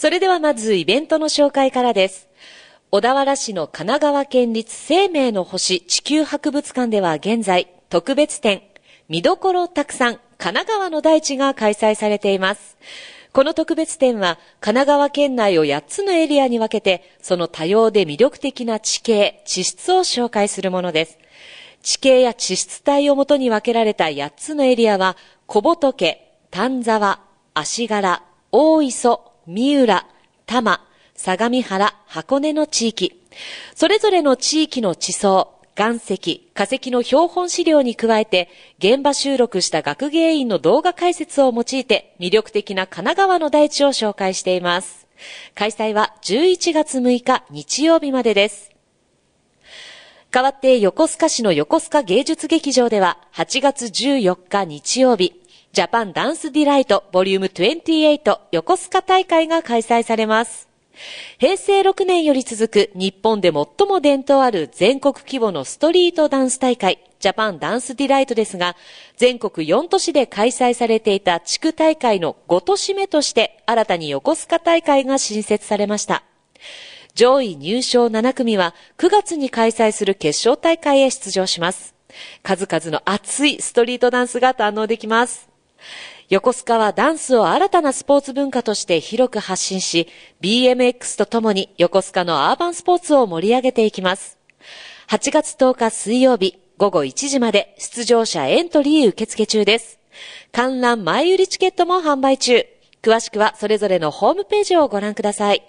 それではまずイベントの紹介からです。小田原市の神奈川県立生命の星地球博物館では現在、特別展、見どころたくさん、神奈川の大地が開催されています。この特別展は、神奈川県内を8つのエリアに分けて、その多様で魅力的な地形、地質を紹介するものです。地形や地質帯をもとに分けられた8つのエリアは、小仏、丹沢、足柄、大磯、三浦、多摩、相模原、箱根の地域。それぞれの地域の地層、岩石、化石の標本資料に加えて、現場収録した学芸員の動画解説を用いて、魅力的な神奈川の大地を紹介しています。開催は11月6日日曜日までです。代わって横須賀市の横須賀芸術劇場では8月14日日曜日、Japan Dance Delight Volume 28横須賀大会が開催されます。平成6年より続く日本で最も伝統ある全国規模のストリートダンス大会、 Japan Dance Delight ですが、全国4都市で開催されていた地区大会の5都市目として新たに横須賀大会が新設されました。上位入賞7組は9月に開催する決勝大会へ出場します。数々の熱いストリートダンスが堪能できます。横須賀はダンスを新たなスポーツ文化として広く発信し、BMX とともに横須賀のアーバンスポーツを盛り上げていきます。8月10日水曜日午後1時まで出場者エントリー受付中です。観覧前売りチケットも販売中。詳しくはそれぞれのホームページをご覧ください。